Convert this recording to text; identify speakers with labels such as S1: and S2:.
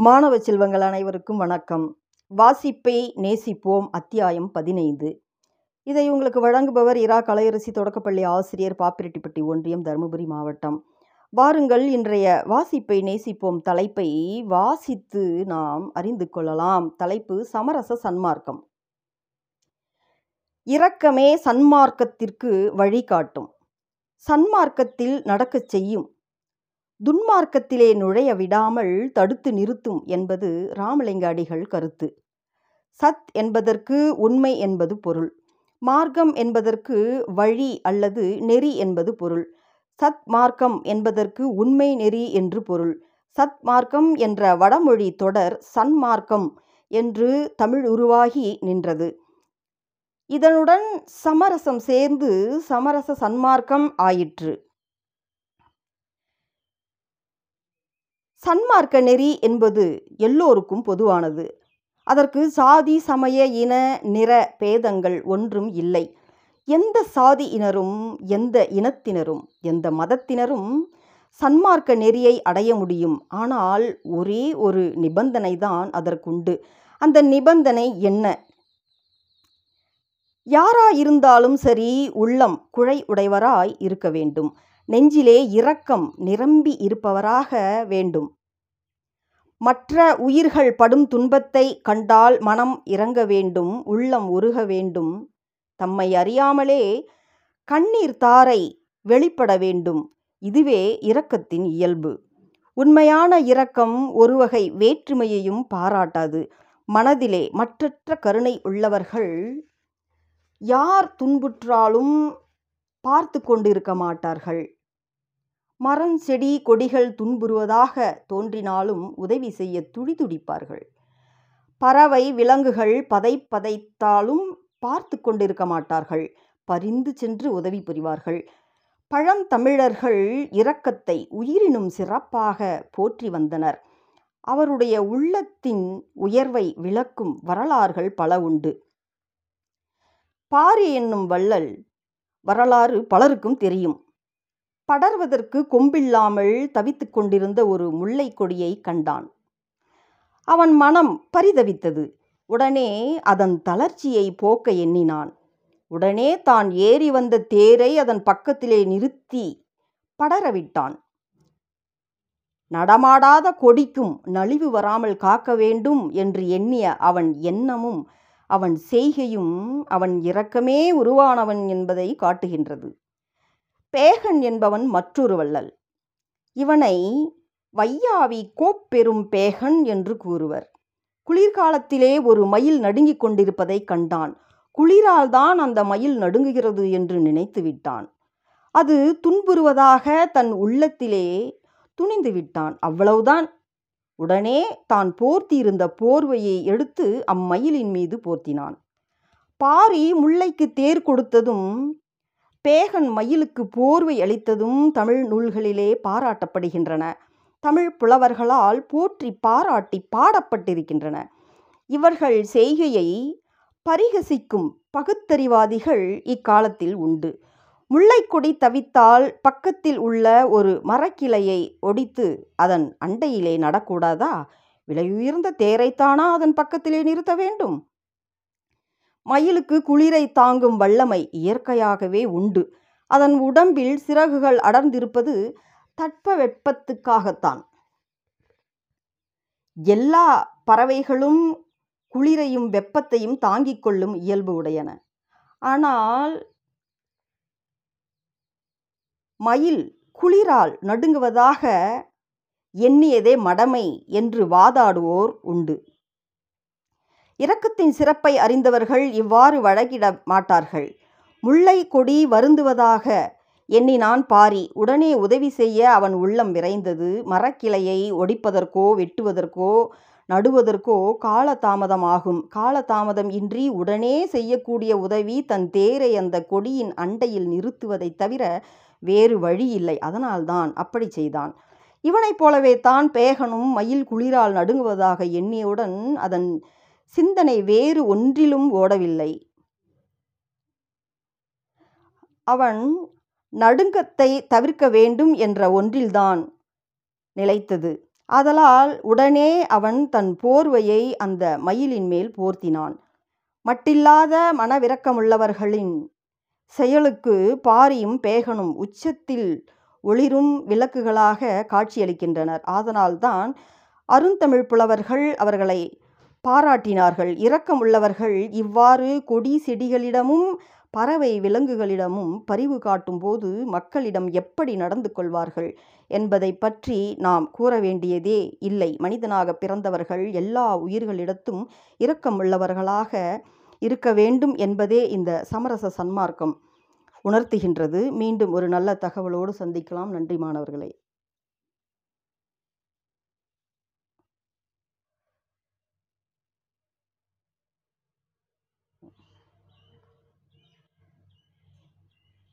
S1: மாணவ செல்வங்கள் அனைவருக்கும் வணக்கம். வாசிப்பை நேசிப்போம் அத்தியாயம் பதினைந்து. இதை உங்களுக்கு வழங்குபவர் இரா. கலையரசி தொடக்கப்பள்ளி ஆசிரியர் பாப்பிரெட்டிப்பட்டி ஒன்றியம் தருமபுரி மாவட்டம். வாருங்கள் இன்றைய வாசிப்பை நேசிப்போம். தலைப்பை வாசித்து நாம் அறிந்து கொள்ளலாம். தலைப்பு சமரச சன்மார்க்கம். இரக்கமே சன்மார்க்கத்திற்கு வழிகாட்டும். சன்மார்க்கத்தில் நடக்கச் செய்யும் துன்மார்க்கத்திலே நுழைய விடாமல் தடுத்து நிறுத்தும் என்பது ராமலிங்க அடிகள் கருத்து. சத் என்பதற்கு உண்மை என்பது பொருள். மார்க்கம் என்பதற்கு வழி அல்லது நெறி என்பது பொருள். சத் மார்க்கம் என்பதற்கு உண்மை நெறி என்று பொருள். சத் மார்க்கம் என்ற வடமொழி தொடர் சன்மார்க்கம் என்று தமிழ் உருவாகி நின்றது. இதனுடன் சமரசம் சேர்ந்து சமரச சன்மார்க்கம் ஆயிற்று. சன்மார்க்க நெறி என்பது எல்லோருக்கும் பொதுவானது. அதற்கு சாதி சமய இன நிற பேதங்கள் ஒன்றும் இல்லை. எந்த சாதியினரும் எந்த இனத்தினரும் எந்த மதத்தினரும் சன்மார்க்க நெறியை அடைய முடியும். ஆனால் ஒரே ஒரு நிபந்தனை தான் அதற்குண்டு. அந்த நிபந்தனை என்ன? யாராயிருந்தாலும் சரி உள்ளம் குழை உடையவராய் இருக்க வேண்டும். நெஞ்சிலே இரக்கம் நிரம்பி இருப்பவராக வேண்டும். மற்ற உயிர்கள் படும் துன்பத்தை கண்டால் மனம் இறங்க வேண்டும் உள்ளம் உருக வேண்டும். தம்மை அறியாமலே கண்ணீர் தாரை வெளிப்பட வேண்டும். இதுவே இரக்கத்தின் இயல்பு. உண்மையான இரக்கம் ஒருவகை வேற்றுமையையும் பாராட்டாது. மனதிலே மற்றற்ற கருணை உள்ளவர்கள் யார் துன்புற்றாலும் பார்த்து கொண்டிருக்க மாட்டார்கள். மரம் செடி கொடிகள் துன்புறுவதாக தோன்றினாலும் உதவி செய்ய துடிதுடிப்பார்கள். பறவை விலங்குகள் பதை பதைத்தாலும் பார்த்து கொண்டிருக்க மாட்டார்கள். பரிந்து சென்று உதவி புரிவார்கள். பழந்தமிழர்கள் இரக்கத்தை உயிரினும் சிறப்பாக போற்றி வந்தனர். அவருடைய உள்ளத்தின் உயர்வை விளக்கும் வரலாறுகள் பல உண்டு. பாரி என்னும் வள்ளல் வரலாறு பலருக்கும் தெரியும். படர்வதற்கு கொம்பில்லாமல் தவித்து கொண்டிருந்த ஒரு முல்லை கொடியை கண்டான். அவன் மனம் பரிதவித்தது. உடனே அதன் தளர்ச்சியை போக்க எண்ணினான். உடனே தான் ஏறி வந்த தேரை அதன் பக்கத்திலே நிறுத்தி படரவிட்டான் நடமாடாத கொடிக்கும் நலிவு வராமல் காக்க வேண்டும் என்று எண்ணிய அவன் எண்ணமும் அவன் செய்கையும் அவன் இரக்கமே உருவானவன் என்பதை காட்டுகின்றது. பேகன் என்பவன் மற்றொரு வள்ளல். இவனை வையாவி கோப்பெரும் பேகன் என்று கூறுவர். குளிர்காலத்திலே ஒரு மயில் நடுங்கிக் கொண்டிருப்பதை கண்டான். குளிரால் தான் அந்த மயில் நடுங்குகிறது என்று நினைத்து விட்டான். அது துன்புறுவதாக தன் உள்ளத்திலே துணிந்து விட்டான். அவ்வளவுதான். உடனே தான் போர்த்தியிருந்த போர்வையை எடுத்து அம்மயிலின் மீது போர்த்தினான். பாரி முல்லைக்கு தேர் கொடுத்ததும் பேகன் மயிலுக்கு போர்வை அளித்ததும் தமிழ் நூல்களிலே பாராட்டப்படுகின்றன. தமிழ் புலவர்களால் போற்றி பாராட்டி பாடப்பட்டிருக்கின்றன. இவர்கள் செய்கையை பரிகசிக்கும் பகுத்தறிவாதிகள் இக்காலத்தில் உண்டு. முல்லைக்கொடி தவித்தால் பக்கத்தில் உள்ள ஒரு மரக்கிளையை ஒடித்து அதன் அண்டையிலே நடக்கூடாதா? விலையுயர்ந்த தேரைத்தானா அதன் பக்கத்திலே நிறுத்த வேண்டும்? மயிலுக்கு குளிரை தாங்கும் வல்லமை இயற்கையாகவே உண்டு. அதன் உடம்பில் சிறகுகள் அடர்ந்திருப்பது தட்ப வெப்பத்துக்காகத்தான். எல்லா பறவைகளும் குளிரையும் வெப்பத்தையும் தாங்கிக் கொள்ளும் இயல்பு உடையன. ஆனால் மயில் குளிரால் நடுங்குவதாக எண்ணியதே மடமை என்று வாதாடுவோர் உண்டு. இரக்கத்தின் சிறப்பை அறிந்தவர்கள் இவ்வாறு வழங்கிட மாட்டார்கள். முல்லை கொடி வருந்துவதாக எண்ணினான் பாரி உடனே உதவி செய்ய அவன் உள்ளம் விரைந்தது. மரக்கிளையை ஒடிப்பதற்கோ வெட்டுவதற்கோ நடுவதற்கோ காலதாமதமாகும். காலதாமதம் இன்றி உடனே செய்யக்கூடிய உதவி தன் தேரை அந்த கொடியின் அண்டையில் நிறுத்துவதைத் தவிர வேறு வழி இல்லை அதனால்தான் அப்படி செய்தான். இவனைப் போலவே தான் பேகனும் மயில் குளிரால் நடுங்குவதாக எண்ணியவுடன் அதன் சிந்தனை வேறு ஒன்றிலும் ஓடவில்லை. அவன் நடுங்கத்தை தவிர்க்க வேண்டும் என்ற ஒன்றில்தான் நிலைத்தது. ஆதலால் உடனே அவன் தன் போர்வையை அந்த மயிலின் மேல் போர்த்தினான். மட்டில்லாத மனவிரக்கமுள்ளவர்களின் செயலுக்கு பாரியும் பேகனும் உச்சத்தில் ஒளிரும் விளக்குகளாக காட்சியளிக்கின்றனர். அதனால்தான் அருந்தமிழ் புலவர்கள் அவர்களை பாராட்டினார்கள். இரக்கமுள்ளவர்கள் இவ்வாறு கொடி செடிகளிடமும் பறவை விலங்குகளிடமும் பரிவு காட்டும்போது மக்களிடம் எப்படி நடந்து கொள்வார்கள் என்பதை பற்றி நாம் கூற வேண்டியதே இல்லை. மனிதனாக பிறந்தவர்கள் எல்லா உயிர்களிடத்தும் இரக்கமுள்ளவர்களாக இருக்க வேண்டும் என்பதே இந்த சமரச சன்மார்க்கம் உணர்த்துகின்றது. மீண்டும் ஒரு நல்ல தகவலோடு சந்திக்கலாம். நன்றி மாணவர்களே.